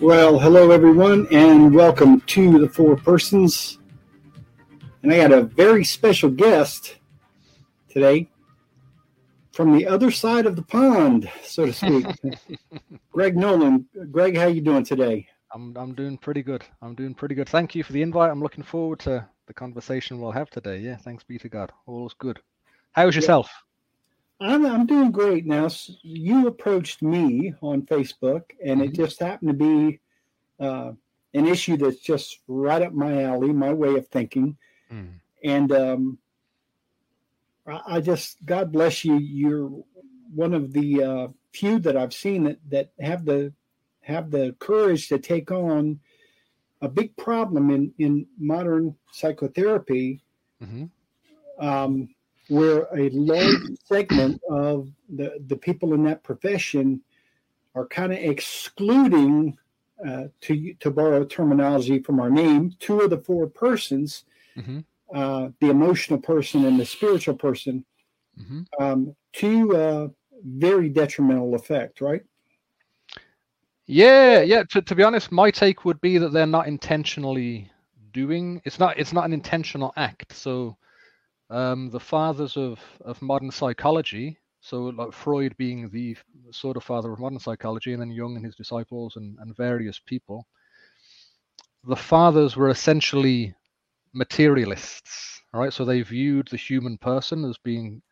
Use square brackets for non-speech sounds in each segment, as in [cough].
Well, hello everyone, and welcome to the Four Persons. And I got a very special guest today from the other side of the pond, so to speak. [laughs] Greg Nolan. Greg, how you doing today? I'm I'm doing pretty good. I'm doing pretty good. Thank you for the invite. I'm looking forward to the conversation we'll have today. Yeah, thanks be to God. All's good. How's yourself? I'm, I'm doing great now. You approached me on Facebook, and mm-hmm. it just happened to be uh, an issue that's just right up my alley, my way of thinking. Mm. And um, I, I, just, God bless you. You're one of the uh, few that I've seen that that have the have the courage to take on a big problem in in modern psychotherapy. Mm-hmm. Um, where a large segment of the, the people in that profession are kind of excluding, uh, to to borrow terminology from our name, two of the four persons, mm-hmm. uh, the emotional person and the spiritual person, mm-hmm. um, to uh, very detrimental effect, right? Yeah, yeah. To, to be honest, my take would be that they're not intentionally doing. It's not. It's not an intentional act. So um, the fathers of, of modern psychology, so like Freud being the sort of father of modern psychology, and then Jung and his disciples and, and various people, the fathers were essentially materialists, right? So they viewed the human person as being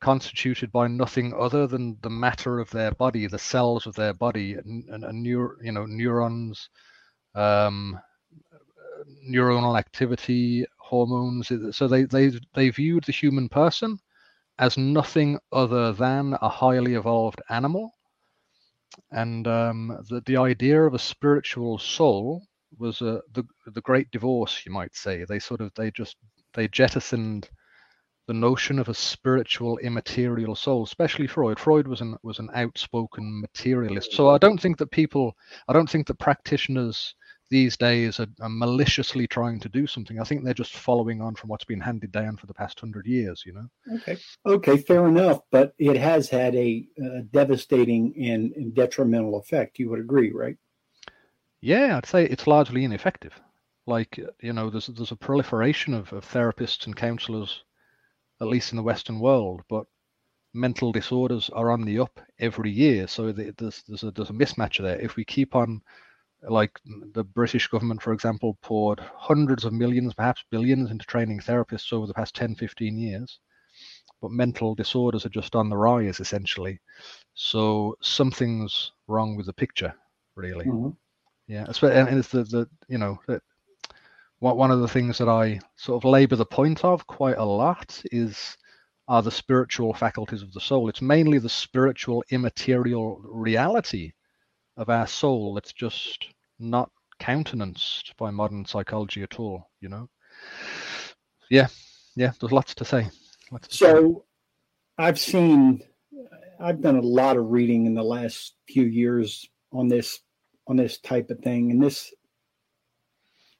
constituted by nothing other than the matter of their body, the cells of their body, and, and, and neur, you know neurons, um, neuronal activity, hormones. So they they they viewed the human person as nothing other than a highly evolved animal, and um, the the idea of a spiritual soul was a, the the great divorce, you might say. They sort of they just they jettisoned the notion of a spiritual immaterial soul, especially Freud. Freud was an was an outspoken materialist. So I don't think that people, I don't think that practitioners these days are, are, maliciously trying to do something. I think they're just following on from what's been handed down for the past hundred years. You know. Okay. Okay. Fair enough. But it has had a uh, devastating and, and, detrimental effect. You would agree, right? Yeah, I'd say it's largely ineffective. Like you know, there's there's a proliferation of, of therapists and counselors, at least in the Western world, but mental disorders are on the up every year. So there's there's a there's a mismatch there. If we keep on like the British government, for example, poured hundreds of millions, perhaps billions, into training therapists over the past 10, 15 years. But mental disorders are just on the rise, essentially. So something's wrong with the picture, really. Mm-hmm. Yeah, and it's the, the you know that one of the things that I sort of labor the point of quite a lot is are the spiritual faculties of the soul. It's mainly the spiritual immaterial reality of our soul that's just not countenanced by modern psychology at all you know yeah yeah there's lots to say lots to so say. i've seen i've done a lot of reading in the last few years on this on this type of thing and this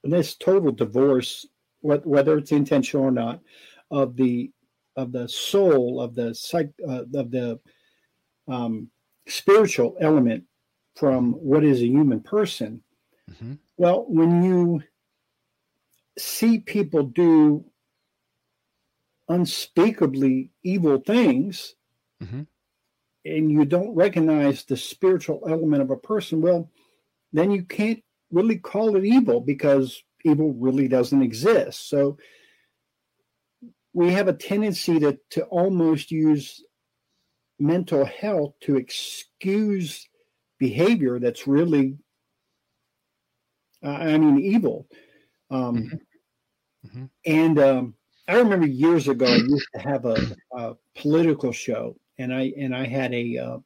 this total divorce whether it's intentional or not of the of the soul of the psych uh, of the um, spiritual element from what is a human person. Mm-hmm. Well, when you see people do unspeakably evil things mm-hmm. and you don't recognize the spiritual element of a person, well, then you can't really call it evil because evil really doesn't exist. So we have a tendency to, to almost use mental health to excuse behavior that's really, uh, I mean, evil. Um, mm-hmm. Mm-hmm. And um, I remember years ago, I used to have a, a, political show, and I and I had a uh,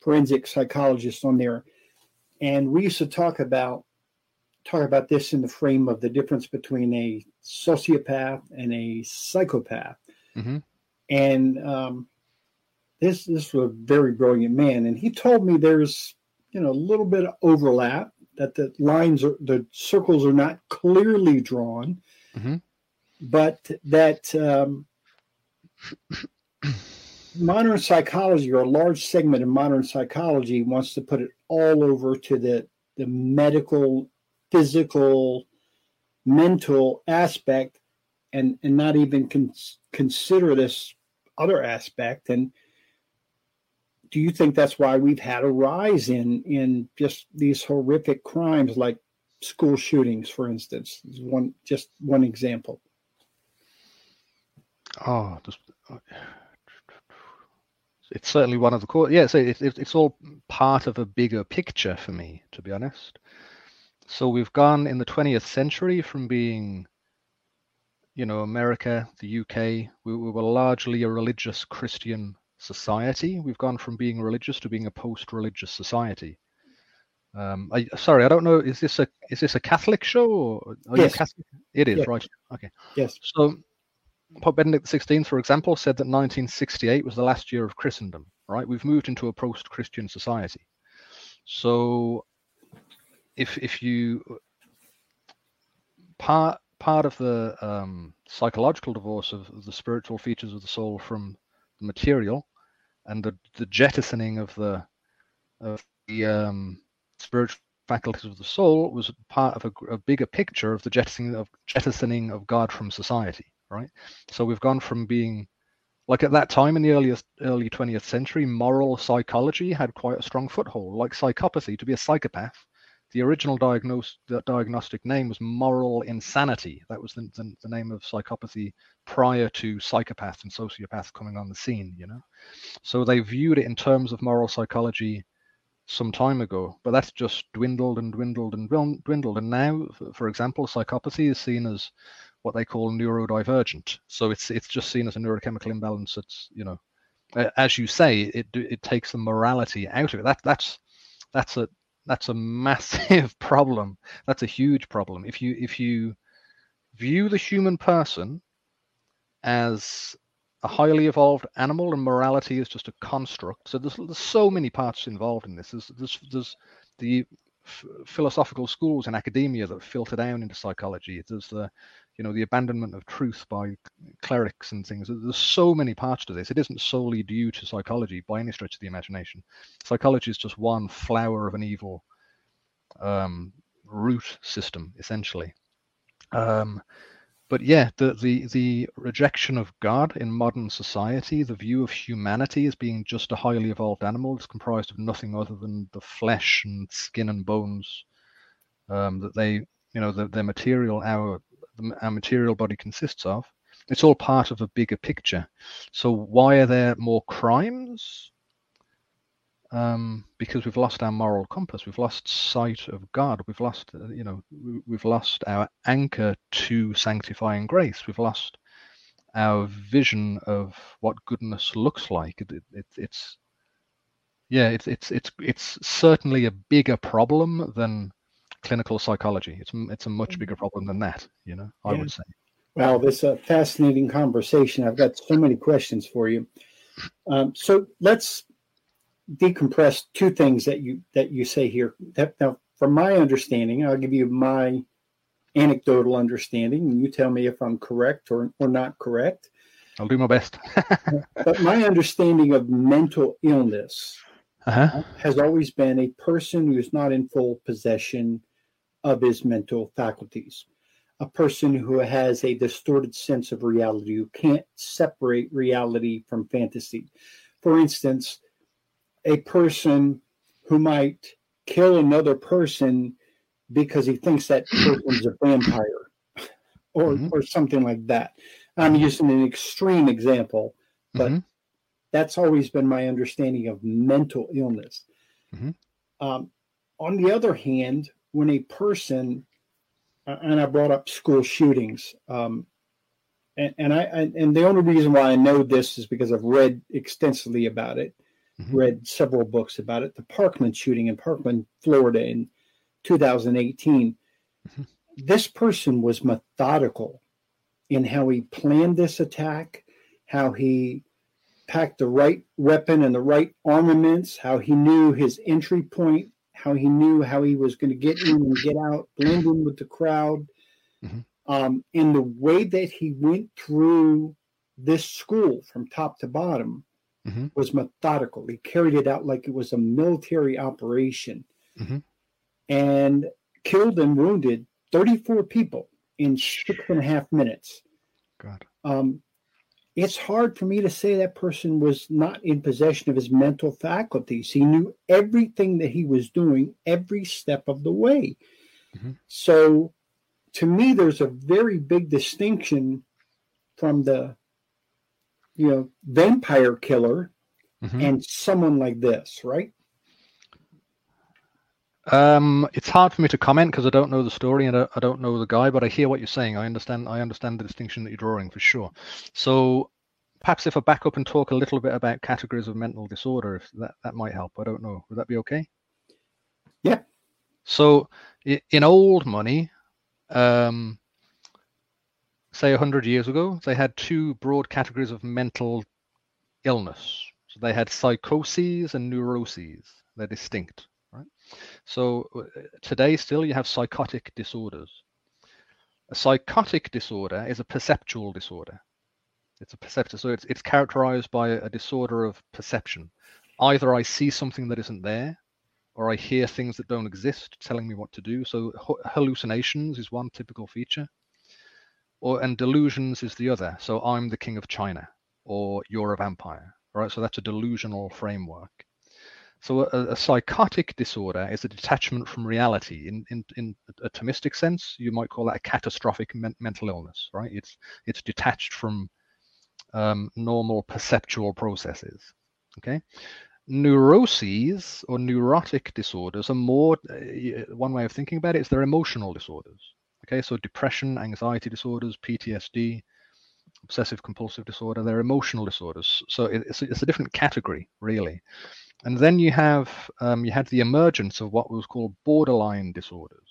forensic psychologist on there, and we used to talk about talk about this in the frame of the difference between a sociopath and a psychopath. Mm-hmm. And um, this this was a very brilliant man, and he told me there's you know a little bit of overlap that the lines are the circles are not clearly drawn, mm-hmm. but that um, modern psychology or a large segment of modern psychology wants to put it all over to the the medical, physical, mental aspect, and and not even con- consider this other aspect. And do you think that's why we've had a rise in in just these horrific crimes like school shootings, for instance? One just one example. Oh, just, it's certainly one of the core. Yeah, so it, it, it's all part of a bigger picture for me, to be honest. So we've gone in the 20th century from being, you know, America, the UK, we, we were largely a religious Christian society. We've gone from being religious to being a post-religious society. Um, I, sorry, I don't know. Is this a is this a Catholic show? Or yes. Catholic? It is, yes. right? Okay. Yes. So Pope Benedict XVI, for example, said that 1968 was the last year of Christendom. Right? We've moved into a post-Christian society. So, if if you part part of the um, psychological divorce of the spiritual features of the soul from material, and the, the jettisoning of the of the um, spiritual faculties of the soul was part of a, a bigger picture of the jettisoning of jettisoning of God from society right? So we've gone from being like at that time in the earliest early 20th century, moral psychology had quite a strong foothold. Like psychopathy, to be a psychopath, the original diagnose, the diagnostic name was moral insanity. That was the, the, the, name of psychopathy prior to psychopath and sociopath coming on the scene, you know. So they viewed it in terms of moral psychology some time ago, but that's just dwindled and dwindled and dwindled. And now, for example, psychopathy is seen as what they call neurodivergent. So it's it's just seen as a neurochemical imbalance. It's you know, as you say, it it takes the morality out of it. That that's that's a that's a massive [laughs] problem. That's a huge problem. If you if you view the human person as a highly evolved animal and morality is just a construct. So there's, there's so many parts involved in this. There's there's, there's the philosophical schools and academia that filter down into psychology. There's the you know the abandonment of truth by clerics and things. There's so many parts to this. It isn't solely due to psychology by any stretch of the imagination. Psychology is just one flower of an evil um, root system essentially. Um, but yeah the, the the rejection of god in modern society the view of humanity as being just a highly evolved animal that's comprised of nothing other than the flesh and skin and bones um, that they you know the, their material our our material body consists of. It's all part of a bigger picture. So why are there more crimes? Um, because we've lost our moral compass. We've lost sight of God. We've lost, uh, you know, we've lost our anchor to sanctifying grace. We've lost our vision of what goodness looks like. It, it, it's yeah, it's it's it's it's certainly a bigger problem than clinical psychology. It's it's a much mm-hmm. bigger problem than that. You know, I yeah. would say. Well, this is a fascinating conversation. I've got so many questions for you. Um, so let's decompress two things that you that you say here. That, now, from my understanding, I'll give you my anecdotal understanding, and you tell me if I'm correct or or not correct. I'll do my best. [laughs] but my understanding of mental illness uh-huh. has always been a person who's not in full possession of his mental faculties. A person who has a distorted sense of reality, who can't separate reality from fantasy. For instance, a person who might kill another person because he thinks that person's a vampire or, mm-hmm. or something like that. I'm using an extreme example, but mm-hmm. That's always been my understanding of mental illness. Mm-hmm. Um, on the other hand, when a person, and I brought up school shootings, um, and, and I, I, and the only reason why I know this is because I've read extensively about it, mm-hmm. read several books about it. The Parkland shooting in Parkland, Florida, in 2018. Mm-hmm. This person was methodical in how he planned this attack, how he packed the right weapon and the right armaments, how he knew his entry point how he knew how he was going to get in and get out, blend in with the crowd. Mm-hmm. Um, and the way that he went through this school from top to bottom mm-hmm. was methodical. He carried it out like it was a military operation. Mm-hmm. and killed and wounded 34 people in six and a half minutes. God. Um, it's hard for me to say that person was not in possession of his mental faculties. He knew everything that he was doing every step of the way. Mm-hmm. So, to me, there's a very big distinction from the, you know, vampire killer mm-hmm. and someone like this, right? Um, it's hard for me to comment because I don't know the story and I, I, don't know the guy, but I hear what you're saying. I understand. I understand the distinction that you're drawing for sure. So perhaps if I back up and talk a little bit about categories of mental disorder, if that that might help. I don't know. Would that be okay? Yeah. So in old money, um, say a hundred years ago, they had two broad categories of mental illness. So they had psychoses and neuroses. They're distinct. So uh, today still you have psychotic disorders. A psychotic disorder is a perceptual disorder. It's a perceptive, so it's it's characterized by a disorder of perception. Either I see something that isn't there, or I hear things that don't exist telling me what to do. So hallucinations is one typical feature, or and delusions is the other. So I'm the king of China, or you're a vampire. Right. So that's a delusional framework. So a, a, psychotic disorder is a detachment from reality. In, in, in a Thomistic sense, you might call that a catastrophic men- mental illness, right? It's it's detached from um, normal perceptual processes. Okay, neuroses or neurotic disorders are more. Uh, one way of thinking about it is they're emotional disorders. Okay, so depression, anxiety disorders, PTSD, obsessive compulsive disorder, they're emotional disorders. So it's, it's a different category, really. And then you have um, you had the emergence of what was called borderline disorders,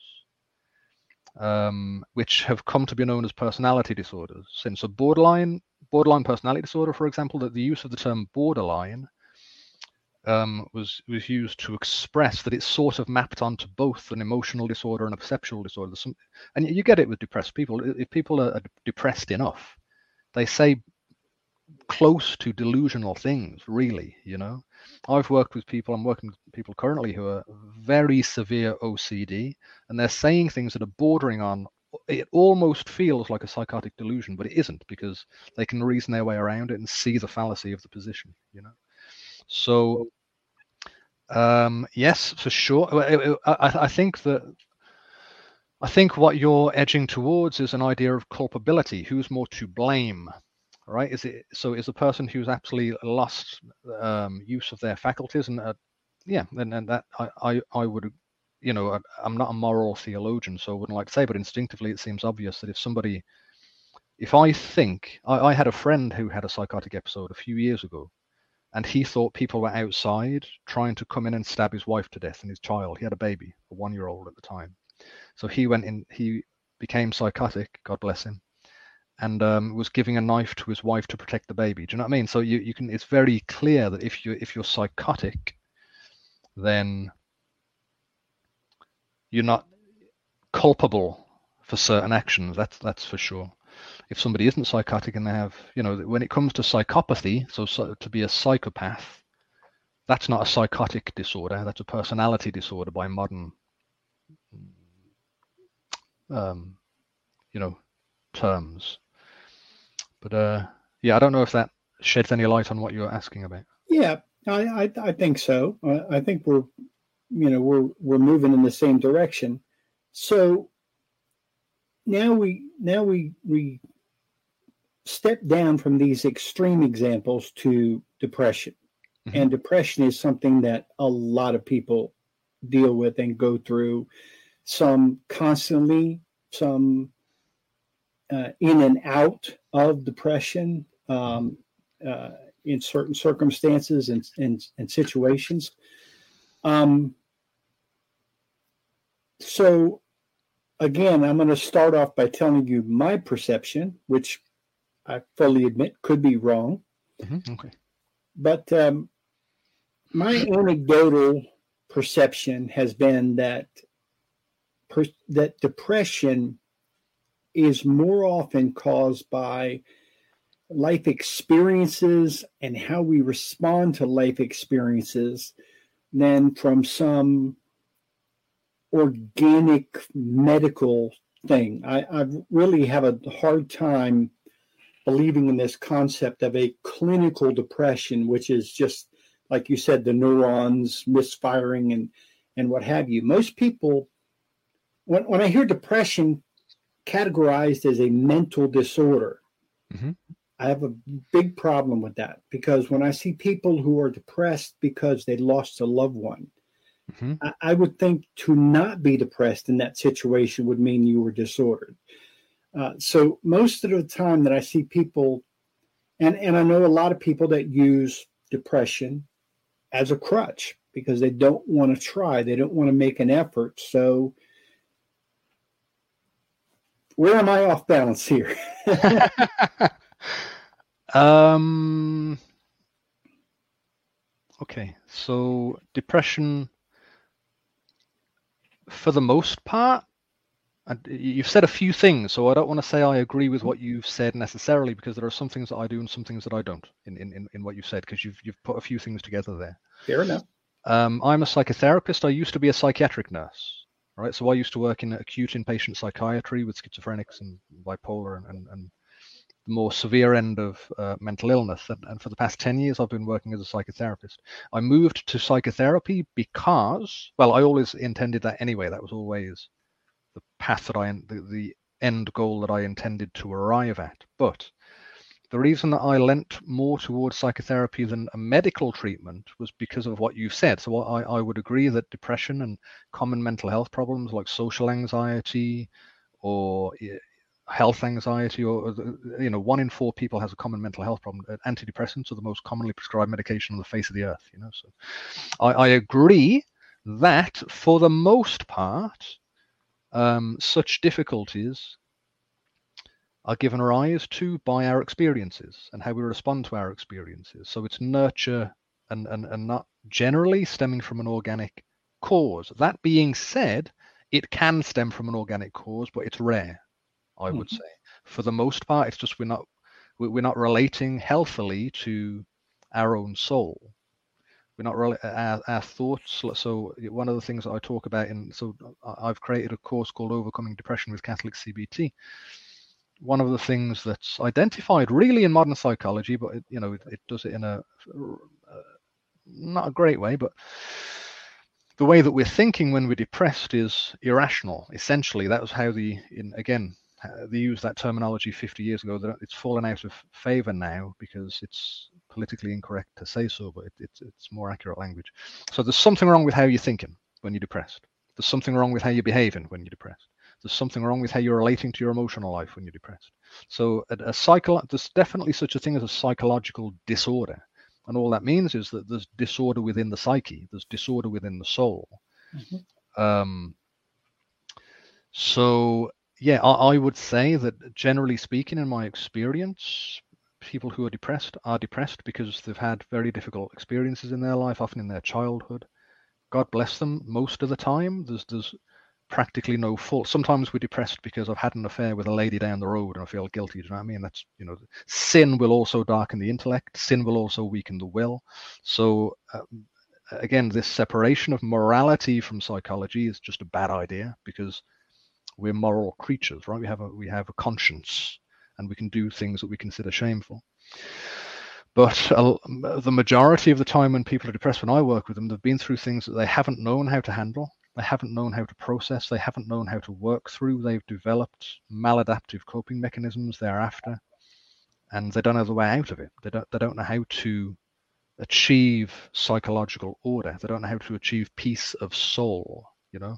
um, which have come to be known as personality disorders. Since a borderline borderline personality disorder, for example, that the use of the term borderline um, was was used to express that it's sort of mapped onto both an emotional disorder and a perceptual disorder. Some, and you get it with depressed people. If people are depressed enough, they say close to delusional things, really. You know, I've worked with people, I'm working with people currently who are very severe OCD, and they're saying things that are bordering on it almost feels like a psychotic delusion, but it isn't because they can reason their way around it and see the fallacy of the position, you know. So, um, yes, for sure. I, I think that I think what you're edging towards is an idea of culpability. Who's more to blame? right? Is it so? Is a person who's absolutely lost um, use of their faculties, and uh, yeah, and, and that I, I I would, you know, I, I'm not a moral theologian, so I wouldn't like to say, but instinctively it seems obvious that if somebody, if I think I, I had a friend who had a psychotic episode a few years ago, and he thought people were outside trying to come in and stab his wife to death and his child. He had a baby, a one-year-old at the time, so he went in. He became psychotic. God bless him and um, was giving a knife to his wife to protect the baby. Do you know what I mean? So you, you can it's very clear that if you if you're psychotic, then you're not culpable for certain actions. That's that's for sure. If somebody isn't psychotic and they have, you know, when it comes to psychopathy, so, so to be a psychopath, that's not a psychotic disorder. That's a personality disorder by modern, um, you know, terms. But uh, yeah, I don't know if that sheds any light on what you're asking about. Yeah, I I, I think so. I, I think we're you know we're we're moving in the same direction. So now we now we we step down from these extreme examples to depression. Mm-hmm. And depression is something that a lot of people deal with and go through, some constantly, some uh, in and out of depression um, uh, in certain circumstances and, and, and situations. Um, so, again, I'm going to start off by telling you my perception, which I fully admit could be wrong. Mm-hmm. Okay. But um, my anecdotal perception has been that per- that depression is more often caused by life experiences and how we respond to life experiences than from some organic medical thing. I, I really have a hard time believing in this concept of a clinical depression, which is just like you said, the neurons misfiring and and what have you. Most people, when when I hear depression categorized as a mental disorder, mm-hmm. I have a big problem with that because when I see people who are depressed because they lost a loved one, mm-hmm. I, I, would think to not be depressed in that situation would mean you were disordered. Uh, so most of the time that I see people, and, and I know a lot of people that use depression as a crutch because they don't want to try, they don't want to make an effort. So where am I off balance here? [laughs] um. Okay, so depression, for the most part, you've said a few things, so I don't want to say I agree with what you've said necessarily, because there are some things that I do and some things that I don't in, in, in what you've said, because you've you've put a few things together there. Fair enough. Um, I'm a psychotherapist. I used to be a psychiatric nurse right? So I used to work in acute inpatient psychiatry with schizophrenics and bipolar and, and, and the more severe end of uh, mental illness. And, and, for the past 10 years, I've been working as a psychotherapist. I moved to psychotherapy because, well, I always intended that anyway. That was always the path that I, the, the end goal that I intended to arrive at. But the reason that I lent more towards psychotherapy than a medical treatment was because of what you've said. So I, I would agree that depression and common mental health problems like social anxiety or eh, health anxiety or uh, you know one in four people has a common mental health problem uh, antidepressants are the most commonly prescribed medication on the face of the earth you know so i, I agree that for the most part um, such difficulties are given rise to by our experiences and how we respond to our experiences. So it's nurture and, and, and not generally stemming from an organic cause. That being said, it can stem from an organic cause, but it's rare, I would mm-hmm. say. For the most part, it's just we're not we're not relating healthily to our own soul. We're not really our, our thoughts. So one of the things that I talk about in so I've created a course called Overcoming Depression with Catholic CBT, one of the things that's identified really in modern psychology, but it, you know it, it does it in a uh, not a great way, but the way that we're thinking when we're depressed is irrational. Essentially, that was how the in again they used that terminology 50 years ago. That it's fallen out of favor now because it's politically incorrect to say so, but it, it's it's more accurate language. So there's something wrong with how you're thinking when you're depressed. There's something wrong with how you're behaving when you're depressed there's something wrong with how you're relating to your emotional life when you're depressed. So a, a cycle, there's definitely such a thing as a psychological disorder. And all that means is that there's disorder within the psyche, there's disorder within the soul. Mm-hmm. Um, so yeah, I, I would say that generally speaking, in my experience, people who are depressed are depressed because they've had very difficult experiences in their life, often in their childhood. God bless them. Most of the time, there's there's practically no fault. Sometimes we're depressed because I've had an affair with a lady down the road and I feel guilty. Do you know what I mean? That's you know, sin will also darken the intellect. Sin will also weaken the will. So um, again, this separation of morality from psychology is just a bad idea because we're moral creatures, right? We have a we have a conscience and we can do things that we consider shameful. But the majority of the time when people are depressed, when I work with them, they've been through things that they haven't known how to handle they haven't known how to process, they haven't known how to work through, they've developed maladaptive coping mechanisms thereafter, and they don't know the way out of it. They don't, they don't know how to achieve psychological order, they don't know how to achieve peace of soul, you know.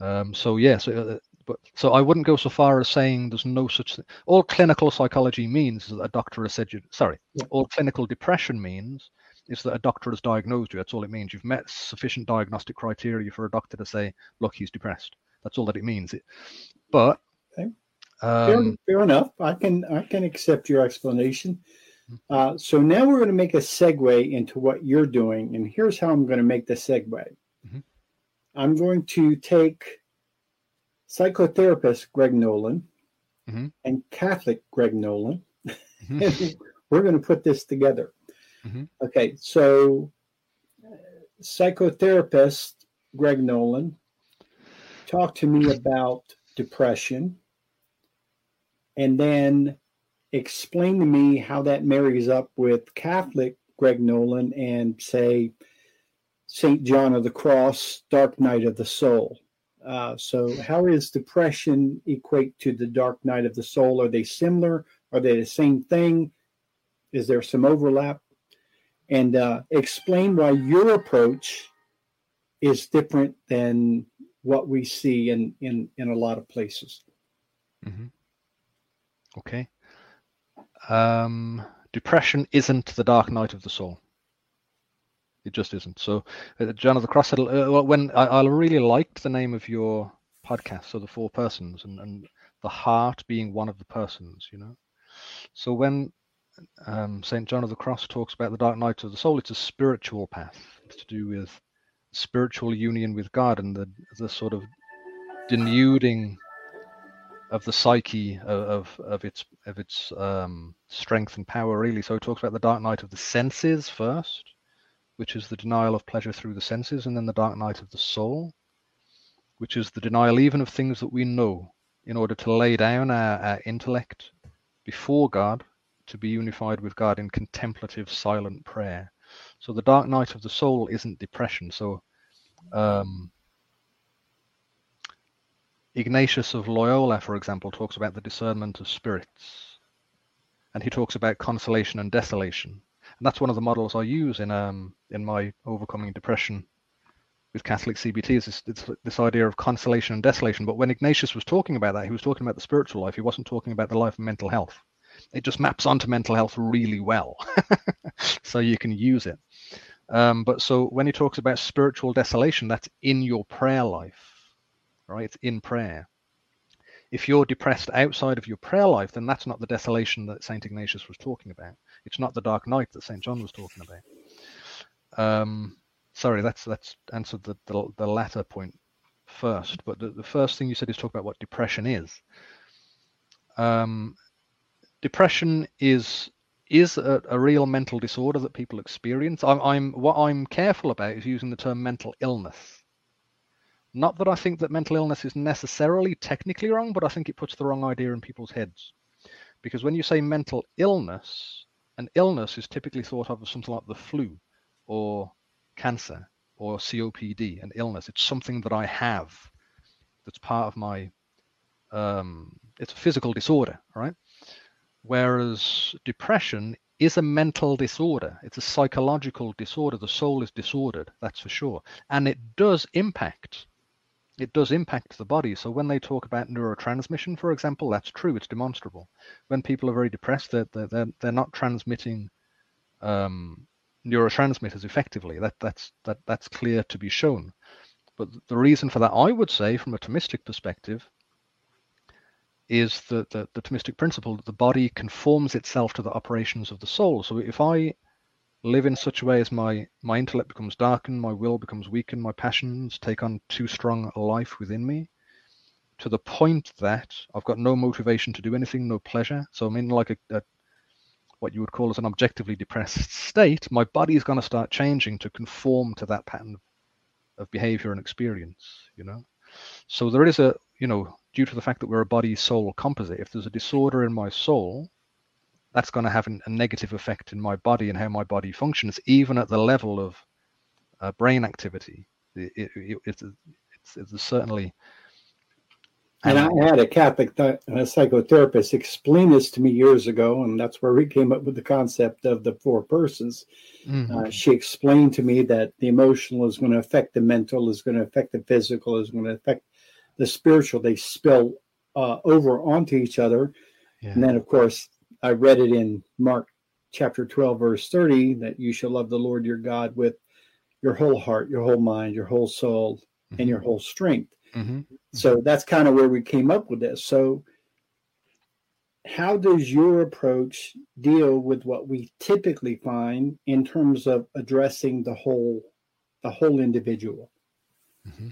Um, so, yeah, so, uh, but, so I wouldn't go so far as saying there's no such thing. All clinical psychology means is that a doctor has said you, sorry, yeah. all clinical depression means is that a doctor has diagnosed you. That's all it means. You've met sufficient diagnostic criteria for a doctor to say, look, he's depressed. That's all that it means. It, but okay. um, fair, fair, enough. I can I can accept your explanation. Mm-hmm. Uh, so now we're going to make a segue into what you're doing, and here's how I'm going to make the segue. Mm-hmm. I'm going to take psychotherapist Greg Nolan mm-hmm. and Catholic Greg Nolan, mm-hmm. and [laughs] we're going to put this together. Mm-hmm. Okay, so psychotherapist Greg Nolan talk to me about depression and then explain to me how that marries up with Catholic Greg Nolan and say St. John of the Cross, Dark Night of the Soul. Uh, so, how is depression equate to the Dark Night of the Soul? Are they similar? Are they the same thing? Is there some overlap? And uh, explain why your approach is different than what we see in in in a lot of places. Mm-hmm. Okay. Um, depression isn't the dark night of the soul. It just isn't. So, uh, John of the Cross said, uh, when I, I, really liked the name of your podcast, so the four persons, and, and the heart being one of the persons, you know. So when um, Saint John of the Cross talks about the dark night of the soul, it's a spiritual path. It's to do with spiritual union with God and the the sort of denuding of the psyche of, of, of its of its um, strength and power really. So it talks about the dark night of the senses first, which is the denial of pleasure through the senses, and then the dark night of the soul, which is the denial even of things that we know, in order to lay down our, our intellect before God to be unified with God in contemplative silent prayer. So the dark night of the soul isn't depression. So um, Ignatius of Loyola, for example, talks about the discernment of spirits, and he talks about consolation and desolation, and that's one of the models I use in um, in my overcoming depression with Catholic CBT is this, this, this idea of consolation and desolation. But when Ignatius was talking about that, he was talking about the spiritual life. He wasn't talking about the life of mental health. It just maps onto mental health really well, [laughs] so you can use it. Um, but so when he talks about spiritual desolation, that's in your prayer life, right? It's in prayer. If you're depressed outside of your prayer life, then that's not the desolation that Saint Ignatius was talking about. It's not the dark night that Saint John was talking about. Um, sorry, that's that's answered the, the, the latter point first. But the, the first thing you said is talk about what depression is. Um, depression is is a, a, real mental disorder that people experience. I'm, I'm what I'm careful about is using the term mental illness. Not that I think that mental illness is necessarily technically wrong, but I think it puts the wrong idea in people's heads. Because when you say mental illness, an illness is typically thought of as something like the flu or cancer or COPD, an illness. It's something that I have that's part of my, um, it's a physical disorder, right? Whereas depression is a mental disorder. It's a psychological disorder. The soul is disordered, that's for sure. And it does impact. It does impact the body. So when they talk about neurotransmission, for example, that's true. It's demonstrable. When people are very depressed, they're they're they're not transmitting um, neurotransmitters effectively. That that's that that's clear to be shown. But the reason for that, I would say, from a Thomistic perspective, is the, the, the Thomistic principle that the body conforms itself to the operations of the soul. So if I live in such a way as my, my intellect becomes darkened, my will becomes weakened, my passions take on too strong a life within me, to the point that I've got no motivation to do anything, no pleasure. So I'm in like a, a what you would call as an objectively depressed state, my body is going to start changing to conform to that pattern of behavior and experience, you know. So there is a, you know, due to the fact that we're a body soul composite, if there's a disorder in my soul, that's going to have an, a negative effect in my body and how my body functions, even at the level of uh, brain activity. It, it, it, it's, it's, it's certainly. And I had a Catholic th- a psychotherapist explain this to me years ago, and that's where we came up with the concept of the four persons. Mm-hmm. Uh, she explained to me that the emotional is going to affect the mental, is going to affect the physical, is going to affect the spiritual they spill uh, over onto each other yeah. and then of course i read it in mark chapter 12 verse 30 that you shall love the lord your god with your whole heart your whole mind your whole soul mm-hmm. and your whole strength mm-hmm. so that's kind of where we came up with this so how does your approach deal with what we typically find in terms of addressing the whole the whole individual mm-hmm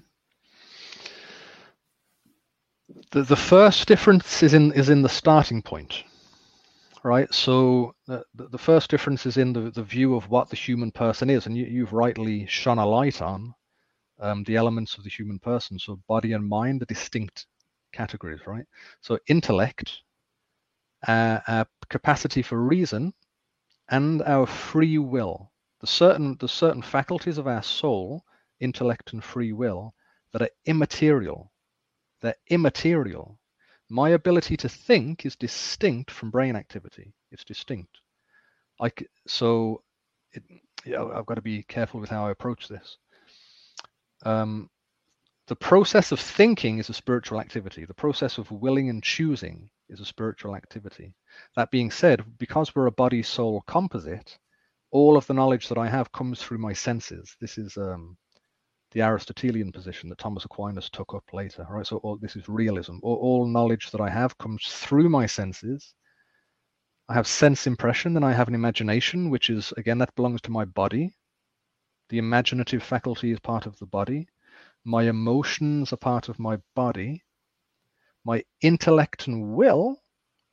the, the first difference is in is in the starting point right so the, the first difference is in the, the view of what the human person is and you, you've rightly shone a light on um, the elements of the human person. So body and mind are distinct categories, right? So intellect, uh, our capacity for reason, and our free will. The certain the certain faculties of our soul, intellect and free will, that are immaterial. They're immaterial. My ability to think is distinct from brain activity. It's distinct. I so it, I've got to be careful with how I approach this. Um, the process of thinking is a spiritual activity. The process of willing and choosing is a spiritual activity. That being said, because we're a body soul composite, all of the knowledge that I have comes through my senses. This is um, the Aristotelian position that Thomas Aquinas took up later. Right, so all, this is realism. All, all knowledge that I have comes through my senses. I have sense impression, and I have an imagination, which is again that belongs to my body. The imaginative faculty is part of the body. My emotions are part of my body. My intellect and will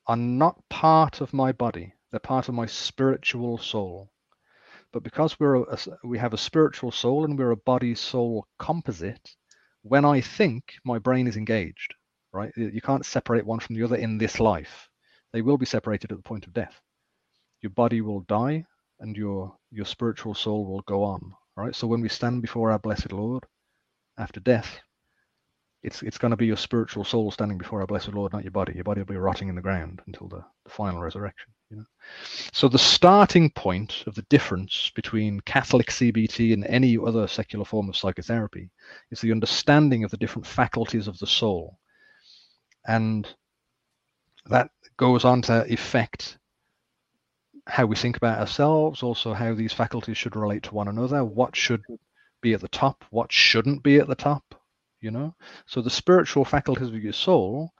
are not part of my body. They're part of my spiritual soul. But because we're a, we have a spiritual soul and we're a body soul composite, when I think, my brain is engaged, right? You can't separate one from the other in this life. They will be separated at the point of death. Your body will die and your your spiritual soul will go on, right? So when we stand before our blessed Lord after death, it's it's going to be your spiritual soul standing before our blessed Lord, not your body. Your body will be rotting in the ground until the, the final resurrection. You know, so the starting point of the difference between Catholic CBT and any other secular form of psychotherapy is the understanding of the different faculties of the soul, and that goes on to affect how we think about ourselves, also how these faculties should relate to one another, what should be at the top, what shouldn't be at the top, you know? So the spiritual faculties of your soul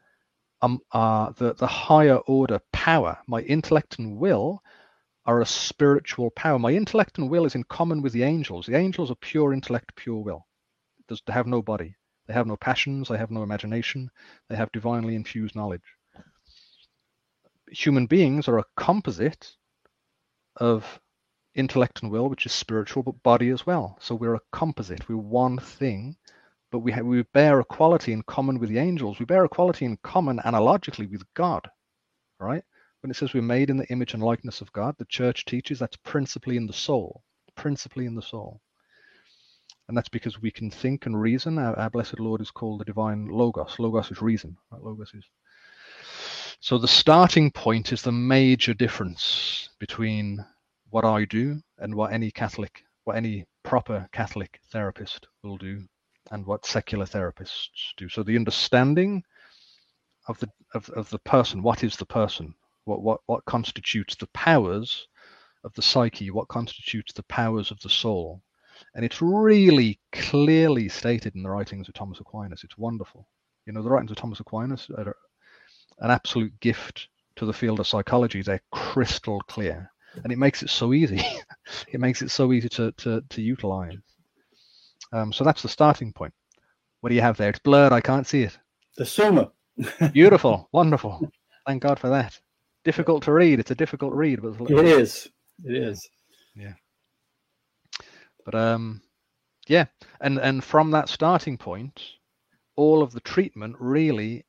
um, are the, the higher order power. My intellect and will are a spiritual power. My intellect and will is in common with the angels. The angels are pure intellect, pure will. Does they have no body. They have no passions, they have no imagination, they have divinely infused knowledge. Human beings are a composite of intellect and will, which is spiritual, but body as well. So we're a composite. We're one thing, but we have, we bear a quality in common with the angels. We bear a quality in common analogically with God, right? When it says we're made in the image and likeness of God, the church teaches that's principally in the soul, principally in the soul. And that's because we can think and reason. Our, our blessed Lord is called the divine Logos. Logos is reason. Right? Logos is. So the starting point is the major difference between what I do and what any Catholic, what any proper Catholic therapist will do, and what secular therapists do. So the understanding of the of, of the person, what is the person, what what what constitutes the powers of the psyche, what constitutes the powers of the soul, and it's really clearly stated in the writings of Thomas Aquinas. It's wonderful. You know, the writings of Thomas Aquinas are an absolute gift to the field of psychology. They're crystal clear and it makes it so easy. [laughs] it makes it so easy to to, to utilize. Um, so that's the starting point. What do you have there? It's blurred. I can't see it. The Summa. [laughs] Beautiful, wonderful. Thank God for that. Difficult to read. It's a difficult read, but it is. It is. Yeah. But um, yeah, and and from that starting point, all of the treatment really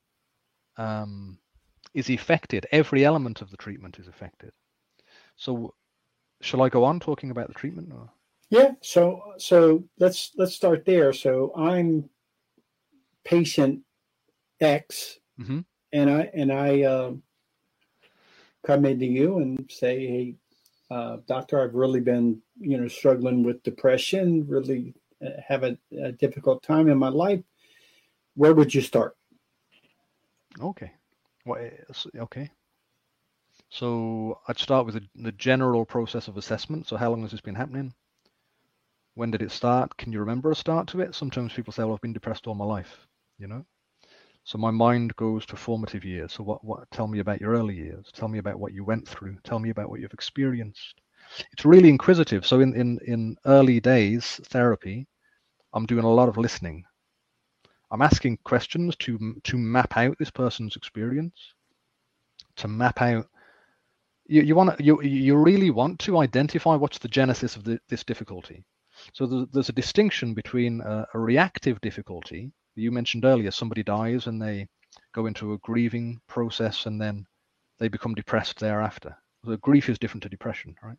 um, is affected. Every element of the treatment is affected. So, shall I go on talking about the treatment? Or? Yeah. So so let's let's start there. So I'm patient X, mm-hmm. and I and I uh, come into you and say, hey, uh, doctor, I've really been you know struggling with depression, really uh, have a, a difficult time in my life. Where would you start? Okay. Well, okay. So I'd start with the, the general process of assessment. So how long has this been happening? When did it start? Can you remember a start to it? Sometimes people say, well, I've been depressed all my life, you know? So my mind goes to formative years. So what, what tell me about your early years? Tell me about what you went through. Tell me about what you've experienced. It's really inquisitive. So in, in, in early days therapy, I'm doing a lot of listening. I'm asking questions to to map out this person's experience, to map out you, you want you you really want to identify what's the genesis of the, this difficulty So there's, a distinction between a, reactive difficulty. You mentioned earlier, somebody dies and they go into a grieving process and then they become depressed thereafter. The grief is different to depression, right?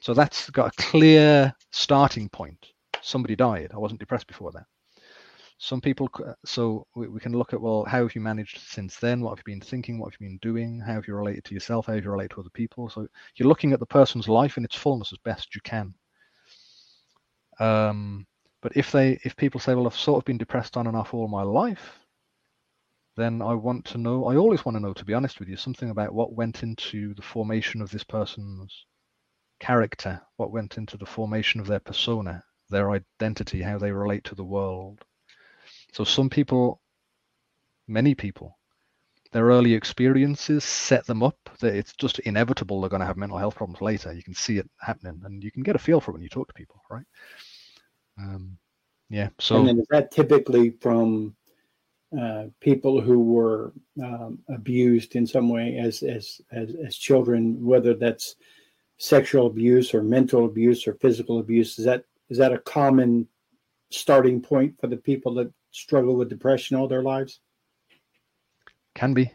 So that's got a clear starting point. Somebody died. I wasn't depressed before that. Some people, uh, so we, we, can look at, well, how have you managed since then? What have you been thinking? What have you been doing? How have you related to yourself? How have you related to other people? So you're looking at the person's life in its fullness as best you can. Um, but if they, if people say, well, I've sort of been depressed on and off all my life, then I want to know, I always want to know, to be honest with you, something about what went into the formation of this person's character, what went into the formation of their persona, their identity, how they relate to the world. So some people, many people, their early experiences set them up that it's just inevitable they're going to have mental health problems later. You can see it happening and you can get a feel for it when you talk to people, right? Um, yeah. So and then is that typically from uh, people who were um, abused in some way as, as as as children, whether that's sexual abuse or mental abuse or physical abuse? Is that is that a common starting point for the people that struggle with depression all their lives? Can be,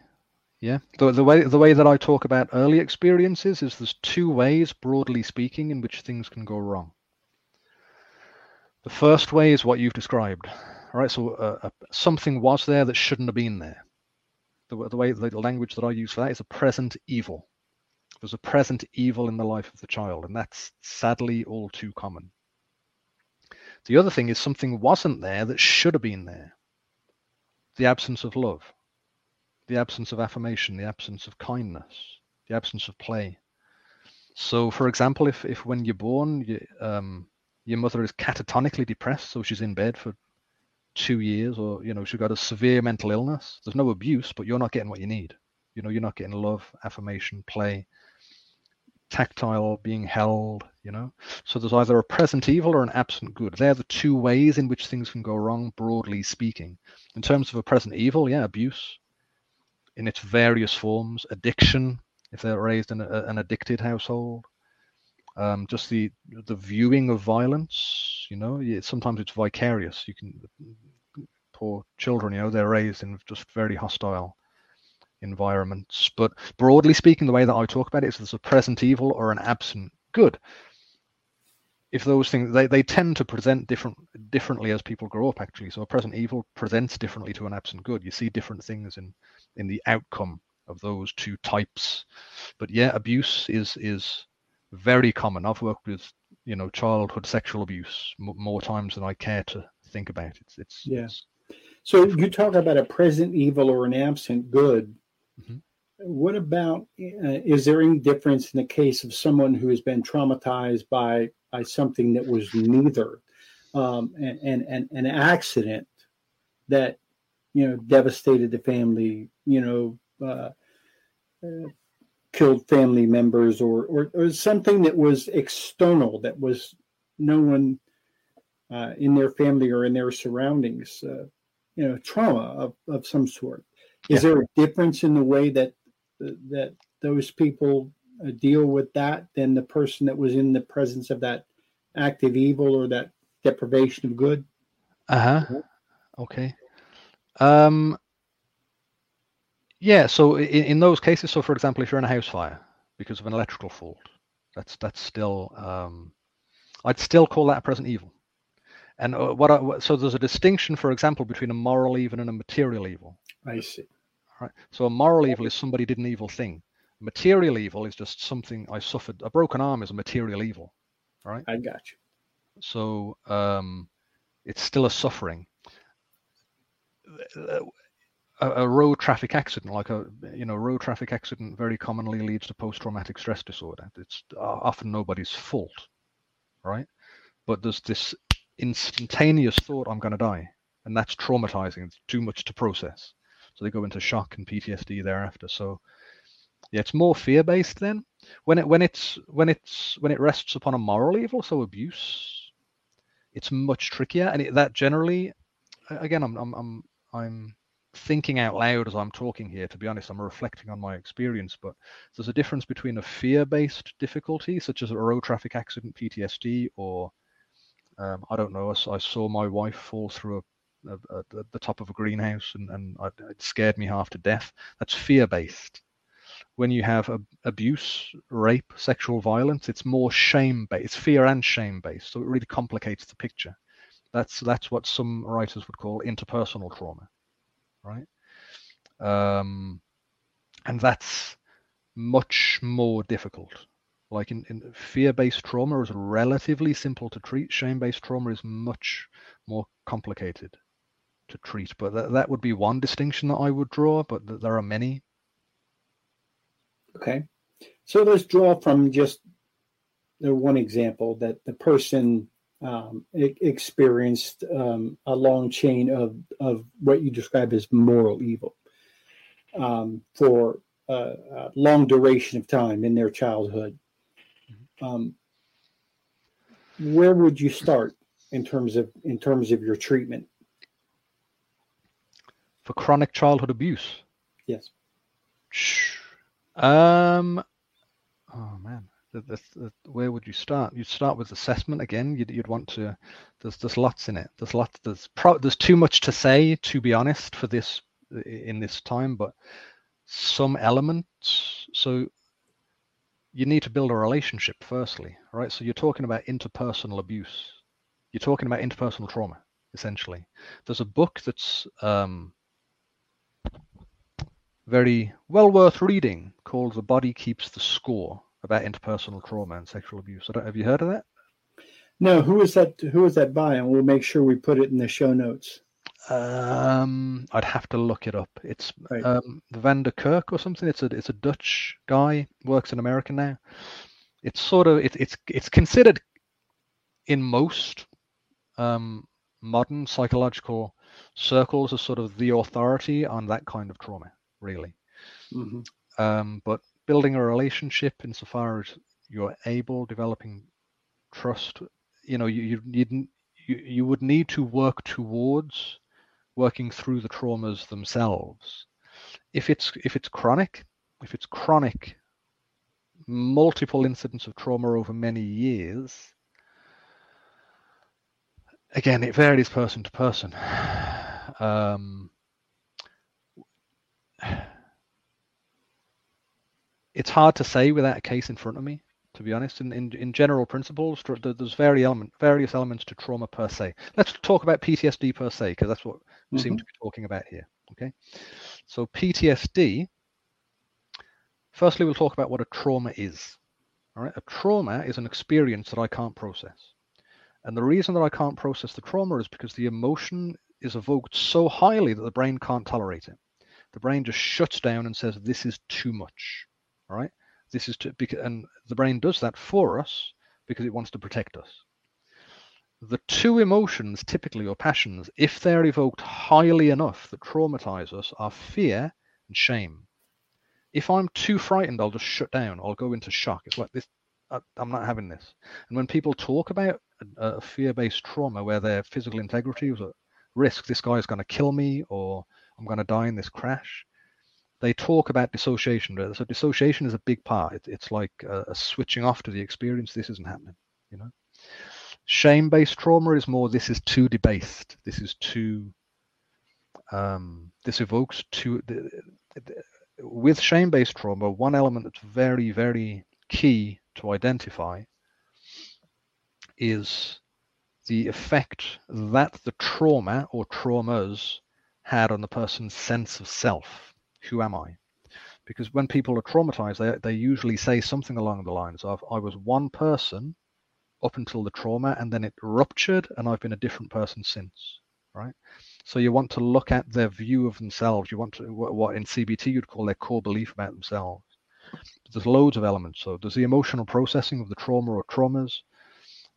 yeah. The, the way the way that I talk about early experiences is there's two ways, broadly speaking, in which things can go wrong. The first way is what you've described. All right, so uh, uh, something was there that shouldn't have been there. The, the way the language that I use for that is a present evil. There's a present evil in the life of the child, and that's sadly all too common. The other thing is something wasn't there that should have been there. The absence of love, the absence of affirmation, the absence of kindness, the absence of play. So, for example, if, if when you're born, you, um, your mother is catatonically depressed, so she's in bed for two years, or you know she's got a severe mental illness. There's no abuse, but you're not getting what you need. You know, you're not getting love, affirmation, play, tactile, being held, you know. So there's either a present evil or an absent good. They're the two ways in which things can go wrong, broadly speaking. In terms of a present evil, yeah, abuse in its various forms, addiction, if they're raised in a, an addicted household, um, just the the viewing of violence, you know, sometimes it's vicarious. You can poor children, you know, they're raised in just very hostile environments. But broadly speaking, the way that I talk about it is there's a present evil or an absent good. If those things they, they tend to present different differently as people grow up actually. So a present evil presents differently to an absent good. You see different things in in the outcome of those two types. But yeah, abuse is is very common. I've worked with you know childhood sexual abuse m- more times than I care to think about. It's it's yeah. so you talk about a present evil or an absent good. Mm-hmm. What about uh, is there any difference in the case of someone who has been traumatized by by something that was neither um, and, and, and an accident that you know devastated the family you know uh, uh, killed family members or, or, or something that was external that was no one uh, in their family or in their surroundings uh, you know trauma of, of some sort is yeah. there a difference in the way that that those people uh, deal with that than the person that was in the presence of that active evil or that deprivation of good? Uh-huh. Okay. Um yeah so in, in those cases so for example if you're in a house fire because of an electrical fault that's that's still um i'd still call that a present evil. And uh, what I, so there's a distinction for example between a moral evil and a material evil. I see Right. So a moral evil is somebody did an evil thing. Material evil is just something I suffered. A broken arm is a material evil. Right. I got you. So um, it's still a suffering. A, a, road traffic accident, like a you know road traffic accident, very commonly leads to post-traumatic stress disorder. It's often nobody's fault, right? But there's this instantaneous thought, "I'm going to die," and that's traumatizing. It's too much to process. So they go into shock and PTSD thereafter. So yeah, it's more fear based then. When it when it's when it's when it rests upon a moral evil, so abuse, it's much trickier. And it, that generally, again, I'm I'm I'm I'm thinking out loud as I'm talking here. To be honest, I'm reflecting on my experience. But there's a difference between a fear based difficulty, such as a road traffic accident, PTSD, or Um, I don't know. I, I, saw my wife fall through a, a, a, the top of a greenhouse, and, and it scared me half to death. That's fear based. When you have abuse, rape, sexual violence, it's more shame based. It's fear and shame based, so it really complicates the picture. That's that's what some writers would call interpersonal trauma, right? Um, and that's much more difficult. Like in, in fear-based trauma is relatively simple to treat. Shame-based trauma is much more complicated to treat. But that, that would be one distinction that I would draw. But th- there are many. Okay, so let's draw from just the one example that the person um, experienced um, a long chain of, of what you describe as moral evil um, for a, a, long duration of time in their childhood. Mm-hmm. Um, where would you start in terms of in terms of your treatment for chronic childhood abuse? Yes. Um. Oh man the, the, the, where would you start? You'd start with assessment again. You'd, you'd want to. There's there's lots in it. There's lots. There's pro, there's too much to say to be honest for this in this time, but some elements. So you need to build a relationship firstly, right? So you're talking about interpersonal abuse. You're talking about interpersonal trauma essentially. There's a book that's um, very well worth reading called "The Body Keeps the Score." about interpersonal trauma and sexual abuse. I don't, have you heard of that? No. Who is that? Who is that by? And we'll make sure we put it in the show notes. Um, I'd have to look it up. It's right. um, Van der Kerk or something. It's a it's a Dutch guy works in America now. It's sort of it, it's it's considered in most um, modern psychological circles as sort of the authority on that kind of trauma, really. Mm-hmm. Um, but building a relationship insofar as you're able, developing trust. You know, you you you you would need to work towards working through the traumas themselves. If it's if it's chronic, if it's chronic, multiple incidents of trauma over many years, again, it varies person to person. [sighs] Um, it's hard to say without a case in front of me to be honest. In, in, in general principles there's various, element, various elements to trauma per se. Let's talk about ptsd per se because that's what we mm-hmm. seem to be talking about here okay? So ptsd firstly we'll talk about what a trauma is all right? A trauma is an experience that i can't process. And the reason that i can't process the trauma is because the emotion is evoked so highly that the brain can't tolerate it. The brain just shuts down and says this is too much all right. This is to because, and the brain does that for us because it wants to protect us. The two emotions, typically or passions, if they're evoked highly enough that traumatize us, are fear and shame. If I'm too frightened, I'll just shut down. I'll go into shock. It's like this. I, am not having this. And when people talk about a, a fear-based trauma where their physical integrity was at risk, this guy is going to kill me, or I'm going to die in this crash they talk about dissociation. So dissociation is a big part. It, it's like a, a, switching off to the experience. This isn't happening. You know, shame-based trauma is more. This is too debased. This is too. Um, this evokes too. The, the, with shame-based trauma, one element that's very, very key to identify is the effect that the trauma or traumas had on the person's sense of self who am I? Because when people are traumatized, they, they usually say something along the lines of, I was one person up until the trauma and then it ruptured and I've been a different person since, right? So you want to look at their view of themselves. You want to, what in CBT you'd call their core belief about themselves. There's loads of elements. So there's the emotional processing of the trauma or traumas.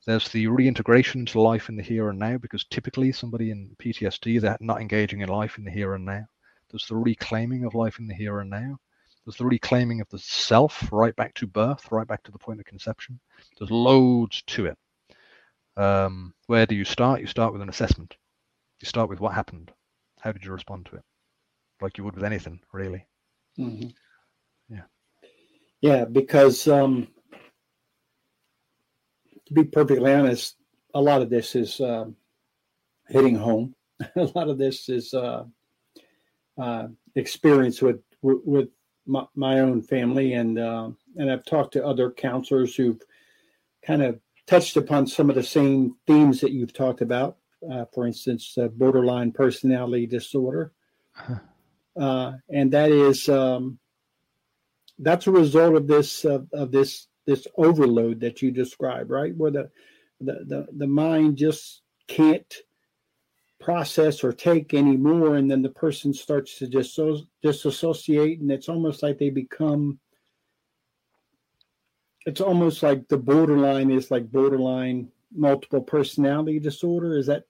There's the reintegration into life in the here and now, because typically somebody in PTSD, they're not engaging in life in the here and now. There's the reclaiming of life in the here and now. There's the reclaiming of the self right back to birth, right back to the point of conception. There's loads to it. Um, where do you start? You start with an assessment. You start with what happened. How did you respond to it? Like you would with anything, really. Mm-hmm. Yeah. Yeah, because um, to be perfectly honest, a lot of this is um, hitting home. [laughs] a lot of this is uh, uh, experience with with my, my, own family, and uh, and I've talked to other counselors who've kind of touched upon some of the same themes that you've talked about. Uh, for instance, borderline personality disorder, uh, and that is um, that's a result of this of this this overload that you described, right? Where the the the, the mind just can't process or take anymore and then the person starts to just disassociate and it's almost like they become it's almost like the borderline is like borderline multiple personality disorder. Is that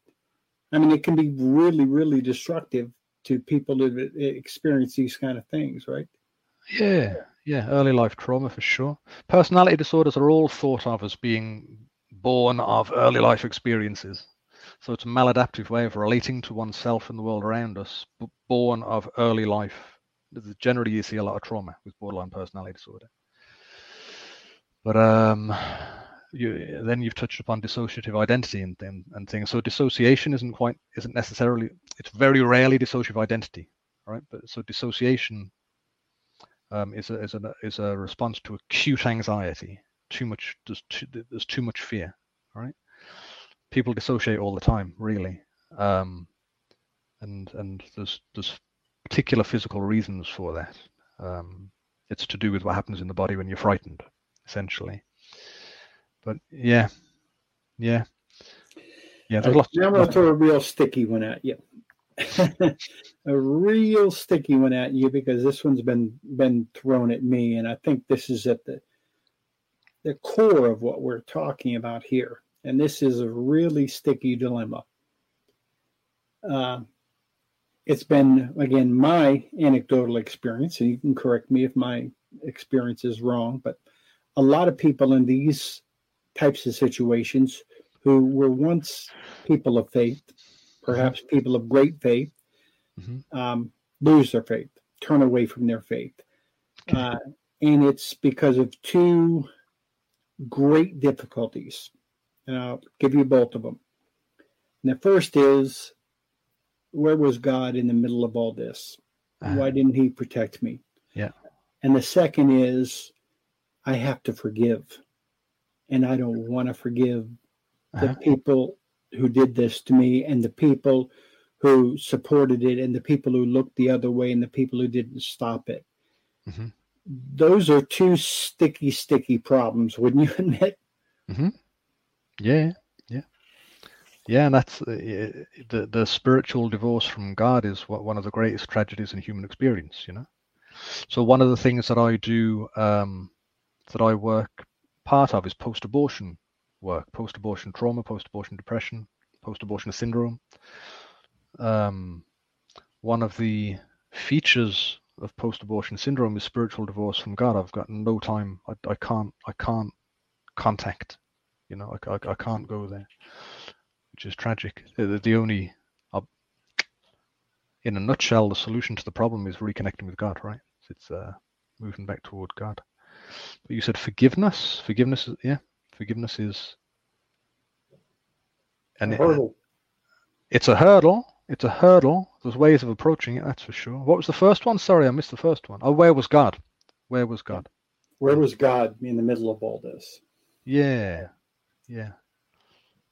i mean it can be really really destructive to people who experience these kind of things right? Yeah yeah early life trauma for sure. Personality disorders are all thought of as being born of early life experiences so it's a maladaptive way of relating to oneself and the world around us, born of early life. Generally, you see a lot of trauma with borderline personality disorder. But um, you, then you've touched upon dissociative identity and, and, and things. So dissociation isn't quite isn't necessarily it's very rarely dissociative identity, right? But so dissociation um, is a is a is a response to acute anxiety. Too much there's too, there's too much fear, right? People dissociate all the time, really, um, and and there's there's particular physical reasons for that. Um, it's to do with what happens in the body when you're frightened, essentially. But yeah, yeah, yeah. There's lots. Now I'll throw a real sticky one at you. [laughs] a real sticky one at you because this one's been been thrown at me, and I think this is at the the core of what we're talking about here and this is a really sticky dilemma. Uh, it's been, again, my anecdotal experience, and you can correct me if my experience is wrong, but a lot of people in these types of situations who were once people of faith, perhaps mm-hmm. people of great faith, mm-hmm. um, lose their faith, turn away from their faith. Okay. Uh, and it's because of two great difficulties and I'll give you both of them. And the first is, where was God in the middle of all this? Uh-huh. Why didn't He protect me? Yeah. And the second is, I have to forgive, and I don't want to forgive uh-huh. the people who did this to me, and the people who supported it, and the people who looked the other way, and the people who didn't stop it. Mm-hmm. Those are two sticky, sticky problems, wouldn't you [laughs] admit? Mm-hmm. Yeah, yeah, yeah. And that's uh, the the spiritual divorce from God is what one of the greatest tragedies in human experience. You know. So one of the things that I do um, that I work part of is post-abortion work, post-abortion trauma, post-abortion depression, post-abortion syndrome. Um, one of the features of post-abortion syndrome is spiritual divorce from God. I've got no time. I, I can't. I can't contact you know, I, I, I can't go there, which is tragic. The, the only, uh, in a nutshell, the solution to the problem is reconnecting with God, right? It's uh, moving back toward God. But you said forgiveness. Forgiveness, is, yeah, forgiveness is and a hurdle. It, it's a hurdle. It's a hurdle. There's ways of approaching it, that's for sure. What was the first one? Sorry, I missed the first one. Oh, where was God? Where was God? Where was God in the middle of all this? Yeah, yeah.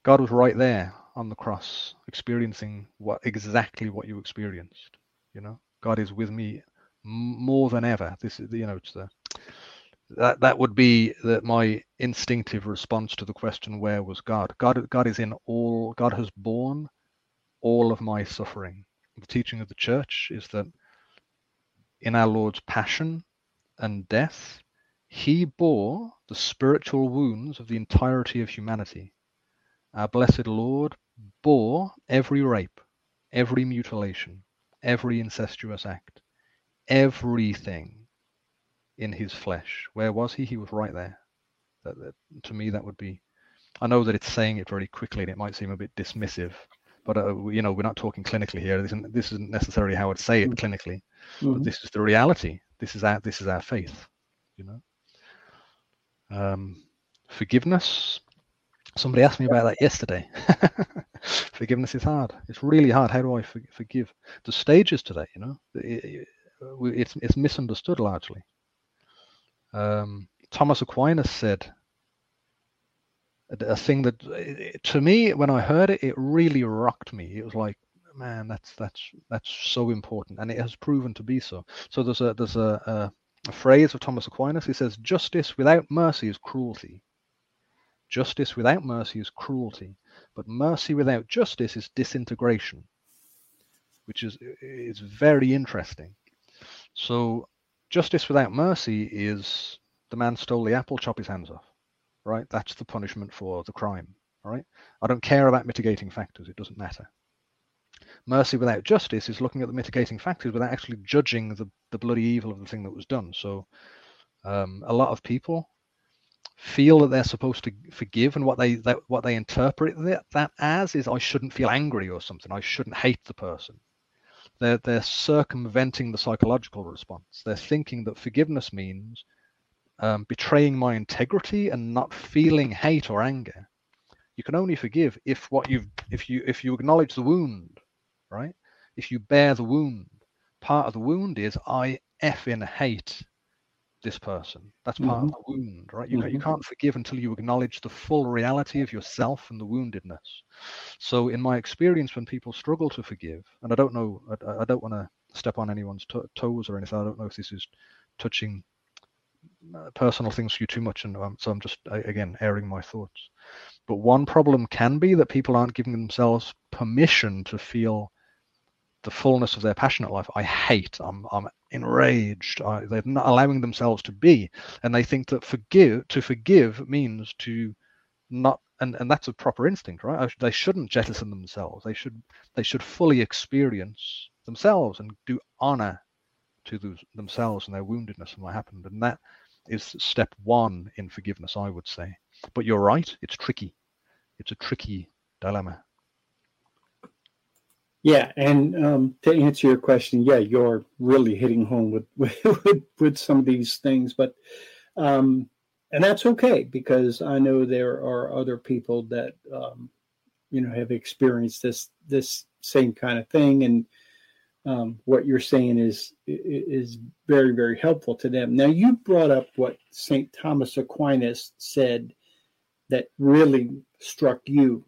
God was right there on the cross, experiencing what exactly what you experienced. You know, God is with me more than ever. This is, you know, it's the that that would be that my instinctive response to the question, where was God? God, God is in all. God has borne all of my suffering. The teaching of the church is that in our Lord's passion and death, he bore the spiritual wounds of the entirety of humanity. Our blessed Lord bore every rape, every mutilation, every incestuous act, everything in his flesh. Where was he? He was right there. That, that, to me, that would be. I know that it's saying it very quickly and it might seem a bit dismissive, but uh, you know we're not talking clinically here. This isn't, this isn't necessarily how I'd say it mm-hmm. clinically, mm-hmm. but this is the reality. This is our this is our faith. You know. Um, forgiveness. Somebody asked me about that yesterday. [laughs] Forgiveness is hard. It's really hard. How do I forgive? The stages to that, you know, it's it's misunderstood largely. Um, Thomas Aquinas said a thing that, to me, when I heard it, it really rocked me. It was like, man, that's that's that's so important, and it has proven to be so. So there's a there's a, a, a phrase of Thomas Aquinas. He says, "Justice without mercy is cruelty." Justice without mercy is cruelty, but mercy without justice is disintegration, which is is very interesting. So justice without mercy is the man stole the apple, chop his hands off. Right? That's the punishment for the crime. All right. I don't care about mitigating factors, it doesn't matter. Mercy without justice is looking at the mitigating factors without actually judging the, the bloody evil of the thing that was done. So um, a lot of people feel that they're supposed to forgive and what they that, what they interpret that, that as is I shouldn't feel angry or something. I shouldn't hate the person. They're they're circumventing the psychological response. They're thinking that forgiveness means um, betraying my integrity and not feeling hate or anger. You can only forgive if what you've if you if you acknowledge the wound, right? If you bear the wound. Part of the wound is I effing hate this person. That's part mm-hmm. of the wound, right? You, mm-hmm. you can't forgive until you acknowledge the full reality of yourself and the woundedness. So, in my experience, when people struggle to forgive, and I don't know, I, I don't want to step on anyone's to- toes or anything. I don't know if this is touching uh, personal things for you too much, and um, so I'm just again airing my thoughts. But one problem can be that people aren't giving themselves permission to feel the fullness of their passionate life. I hate. I'm I'm enraged. I, they're not allowing themselves to be, and they think that forgive to forgive means to not. And, and that's a proper instinct, right? They shouldn't jettison themselves. They should they should fully experience themselves and do honor to themselves and their woundedness and what happened. And that is step one in forgiveness, I would say. But you're right, it's tricky. It's a tricky dilemma. Yeah, and um, to answer your question, yeah, you're really hitting home [laughs] with with, with some of these things, but um, and that's okay because I know there are other people that um, you know have experienced this this same kind of thing, and um, what you're saying is is very very helpful to them. Now you brought up what Saint Thomas Aquinas said that really struck you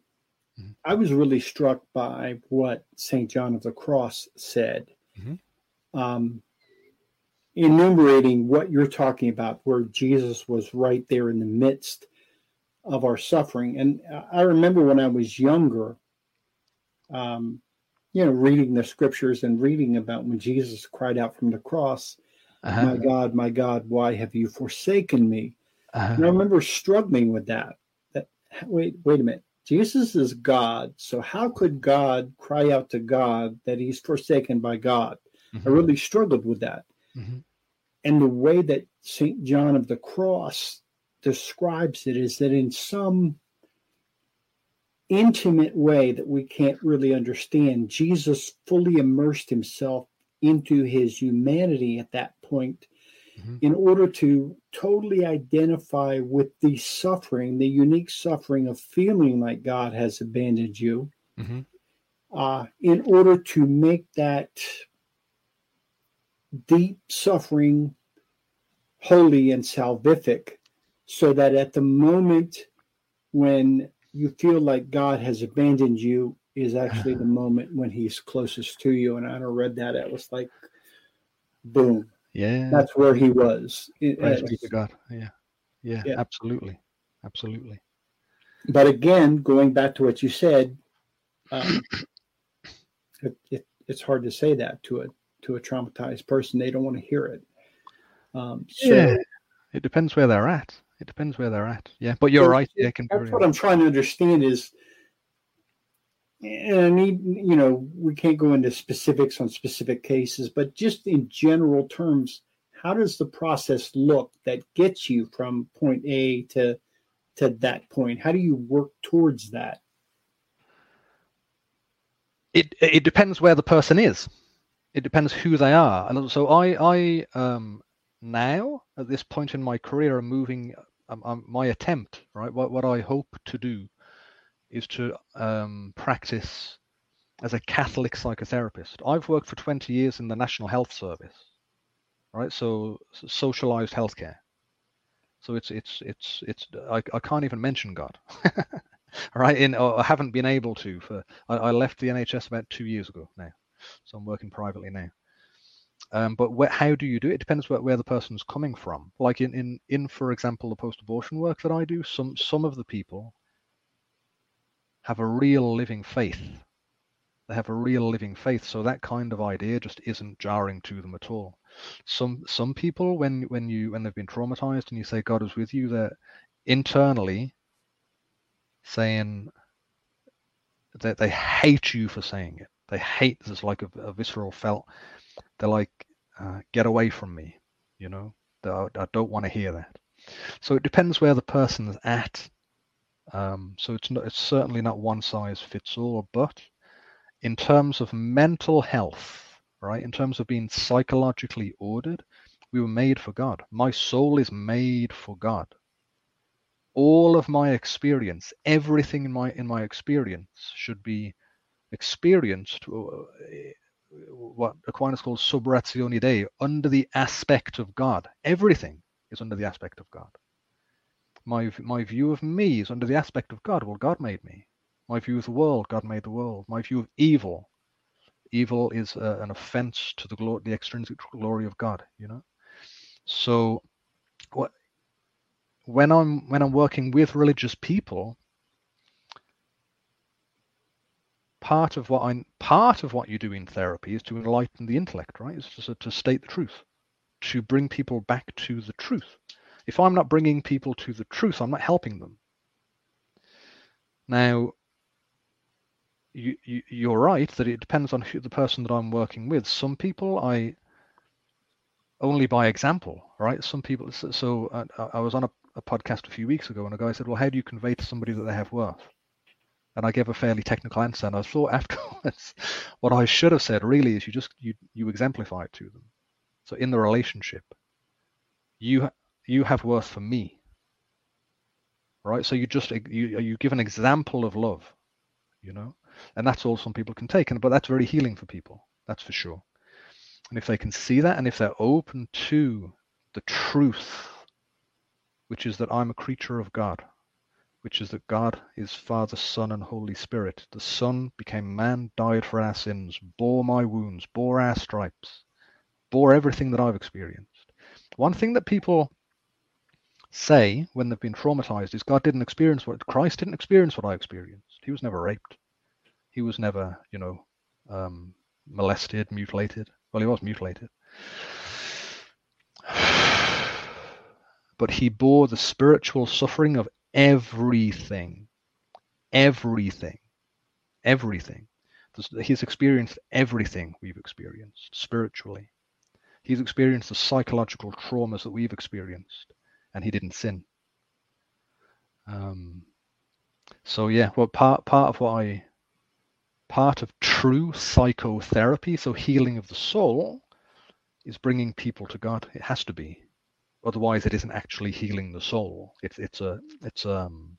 Mm-hmm. I was really struck by what St. John of the Cross said, mm-hmm. um, enumerating what you're talking about, where Jesus was right there in the midst of our suffering. And I remember when I was younger, um, you know, reading the scriptures and reading about when Jesus cried out from the cross, uh-huh. My God, my God, why have you forsaken me? Uh-huh. And I remember struggling with that. That wait, wait a minute Jesus is God. So how could God cry out to God that he's forsaken by God? Mm-hmm. I really struggled with that. Mm-hmm. And the way that St. John of the Cross describes it is that in some intimate way that we can't really understand, Jesus fully immersed himself into his humanity at that point mm-hmm. in order to totally identify with the suffering, the unique suffering of feeling like God has abandoned you, mm-hmm. uh, in order to make that deep suffering holy and salvific, so that at the moment when you feel like God has abandoned you, is actually the [laughs] moment when he's closest to you. And I read that, it was like, boom. Yeah. That's where he was. Praise be to God. Yeah. yeah. Yeah, absolutely. Absolutely. But again, going back to what you said, um, [clears throat] it, it, it's hard to say that to a to a traumatized person. They don't want to hear it. Um, so, yeah, it depends where they're at. It depends where they're at. Yeah, but you're right. Yeah, that's what I'm trying to understand is and I need, you know, we can't go into specifics on specific cases, but just in general terms, how does the process look that gets you from point A to to that point? How do you work towards that? It it depends where the person is. It depends who they are, and so I I um now at this point in my career am moving um, um, my attempt, right? What what I hope to do is to um, practice as a Catholic psychotherapist. I've worked for 20 years in the National Health Service, right? So socialized healthcare. So it's it's it's it's I, I can't even mention God, [laughs] right? In I haven't been able to for I, I left the NHS about two years ago now, so I'm working privately now. Um, but where, how do you do it? It depends where, where the person's coming from. Like in, in, in, for example, the post-abortion work that I do, some some of the people have a real living faith. They have a real living faith, so that kind of idea just isn't jarring to them at all. Some some people, when when you when they've been traumatized and you say God is with you, they're internally saying that they hate you for saying it. They hate. There's like a, a visceral felt they're like, uh, get away from me, you know, I, I don't want to hear that. So it depends where the person's at. Um, so it's not, it's certainly not one size fits all, but in terms of mental health, right, in terms of being psychologically ordered, we were made for God. My soul is made for God. All of my experience, everything in my in my experience should be experienced uh, what Aquinas calls sub ratione Dei, under the aspect of God. Everything is under the aspect of God. My, my view of me is under the aspect of God. Well, God made me. My view of the world, God made the world. My view of evil, evil is uh, an offense to the glory, the extrinsic glory of God. You know, so what when I'm when I'm working with religious people, part of what I part of what you do in therapy is to enlighten the intellect, right? It's just to state the truth, to bring people back to the truth. If I'm not bringing people to the truth, I'm not helping them. Now, you, you you're right that it depends on who, the person that I'm working with. Some people I only by example, right? Some people. So, so uh, I, I was on a, a podcast a few weeks ago, and a guy said, "Well, how do you convey to somebody that they have worth?" and I gave a fairly technical answer. And I thought [laughs] afterwards, what I should have said really is you just you you exemplify it to them. So in the relationship, you you have worth for me, right? So you just you you give an example of love, you know, and that's all some people can take. And but that's very healing for people. That's for sure. And if they can see that, and if they're open to the truth, which is that I'm a creature of God, which is that God is Father, Son, and Holy Spirit. The Son became man, died for our sins, bore my wounds, bore our stripes, bore everything that I've experienced. One thing that people say when they've been traumatized is God didn't experience what Christ didn't experience what I experienced. He was never raped. He was never, you know, um, molested, mutilated. Well, he was mutilated. [sighs] But he bore the spiritual suffering of everything, everything, everything. He's experienced everything we've experienced spiritually. He's experienced the psychological traumas that we've experienced, and he didn't sin. Um, so yeah, well, part part of what I part of true psychotherapy, so healing of the soul, is bringing people to God. It has to be. Otherwise, it isn't actually healing the soul. It's it's a it's um,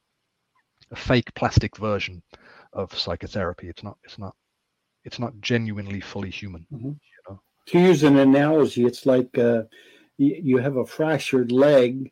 a fake plastic version of psychotherapy. It's not it's not it's not genuinely fully human. Mm-hmm. You know? To use an analogy, it's like uh, you, you have a fractured leg,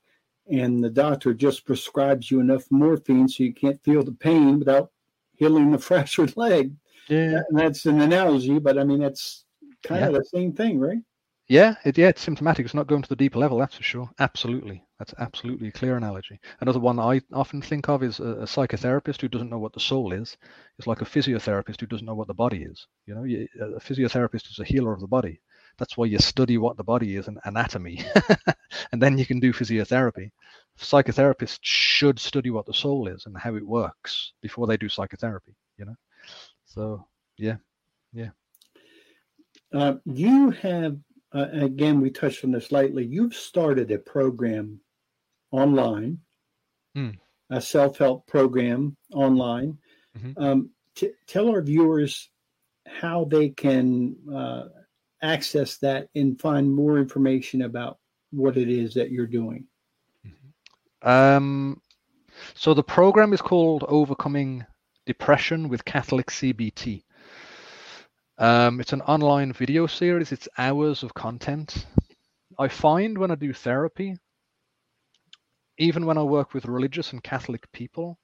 and the doctor just prescribes you enough morphine so you can't feel the pain without healing the [laughs] fractured leg. Yeah, and that's an analogy, but I mean that's kind yeah. of the same thing, right? Yeah, it, yeah, it's symptomatic. It's not going to the deeper level, that's for sure. Absolutely, that's absolutely a clear analogy. Another one I often think of is a, a psychotherapist who doesn't know what the soul is. It's like a physiotherapist who doesn't know what the body is. You know, a physiotherapist is a healer of the body. That's why you study what the body is and anatomy, [laughs] and then you can do physiotherapy. Psychotherapists should study what the soul is and how it works before they do psychotherapy. You know, so yeah, yeah. Uh, you have uh, again, we touched on this lightly. You've started a program online, mm. a self help program online. Mm-hmm. Um, t- tell our viewers how they can uh, access that and find more information about what it is that you're doing. Um, so the program is called Overcoming Depression with Catholic CBT. Um, it's an online video series. It's hours of content. I find when I do therapy, even when I work with religious and Catholic people,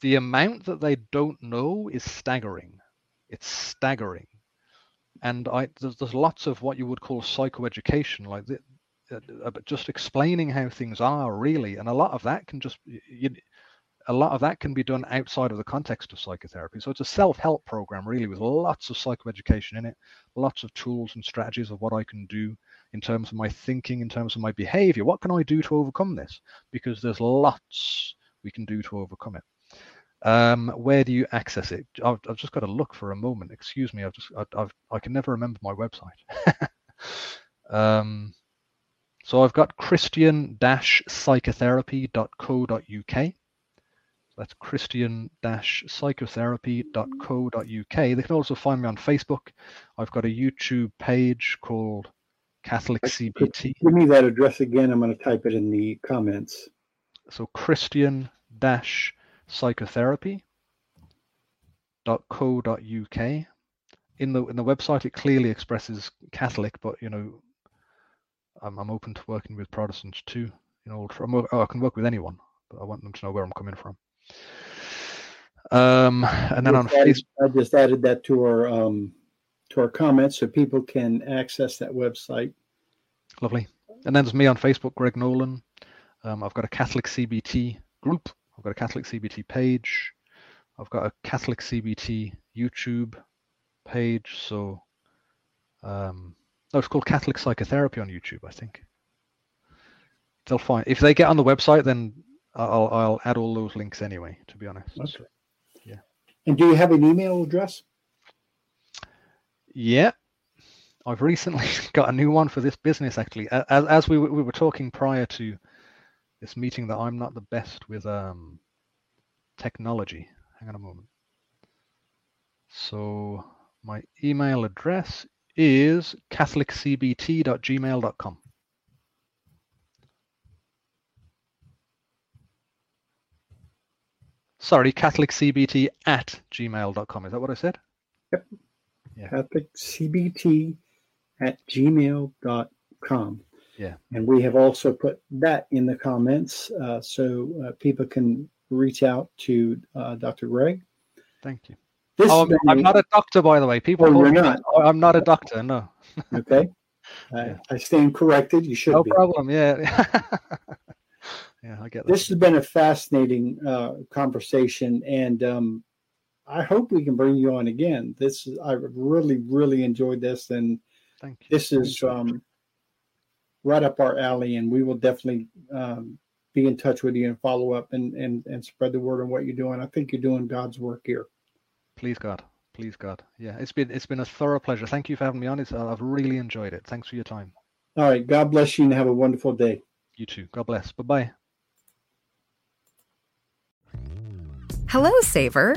the amount that they don't know is staggering. It's staggering. And I, there's, there's lots of what you would call psychoeducation, like the, uh, just explaining how things are really, and a lot of that can just you, a lot of that can be done outside of the context of psychotherapy. So it's a self-help program really with lots of psychoeducation in it, lots of tools and strategies of what I can do in terms of my thinking, in terms of my behavior. What can I do to overcome this? Because there's lots we can do to overcome it. Um, where do you access it? I've, I've, just got to look for a moment. Excuse me. I've just I, I've, I can never remember my website. [laughs] um, so I've got christian-psychotherapy.co.uk. That's christian-psychotherapy.co.uk. They can also find me on Facebook. I've got a YouTube page called Catholic CBT. Give me that address again. I'm going to type it in the comments. So christian-psychotherapy.co.uk. In the in the website, it clearly expresses Catholic, but you know, I'm I'm open to working with Protestants too. You know, oh, I can work with anyone, but I want them to know where I'm coming from. Um, and then on Facebook, I just added that to our um, to our comments so people can access that website. Lovely. And then there's me on Facebook, Greg Nolan. Um, I've got a Catholic CBT group. I've got a Catholic CBT page. I've got a Catholic CBT YouTube page. So, um, no, it's called Catholic Psychotherapy on YouTube, I think. They'll find if they get on the website, then I'll I'll add all those links anyway. To be honest. Okay. Yeah. And do you have an email address? Yeah, I've recently [laughs] got a new one for this business. Actually, as as we we were talking prior to this meeting, that I'm not the best with um technology. Hang on a moment. So my email address is catholiccbt.gmail.com. Sorry, catholiccbt at gmail.com. Is that what I said? Yep. Yeah. CatholicCBT at gmail.com. Yeah. And we have also put that in the comments uh, so uh, people can reach out to uh, Dr. Greg. Thank you. This oh, I'm, I'm, not a doctor, by the way. People, oh, you're not. I'm not a doctor. No. [laughs] okay. I, I stand corrected. You should. No be. problem. Yeah. [laughs] yeah, I get that. This has been a fascinating uh, conversation, and um, I hope we can bring you on again. This is I really, really enjoyed this, and Thank you. this is um, right up our alley, and we will definitely um, be in touch with you and follow up and, and and spread the word on what you're doing. I think you're doing God's work here. Please God, please God. Yeah, it's been it's been a thorough pleasure. Thank you for having me on. It's, I've really enjoyed it. Thanks for your time. All right. God bless you and have a wonderful day. You too. God bless. Bye bye. Hello, Saver.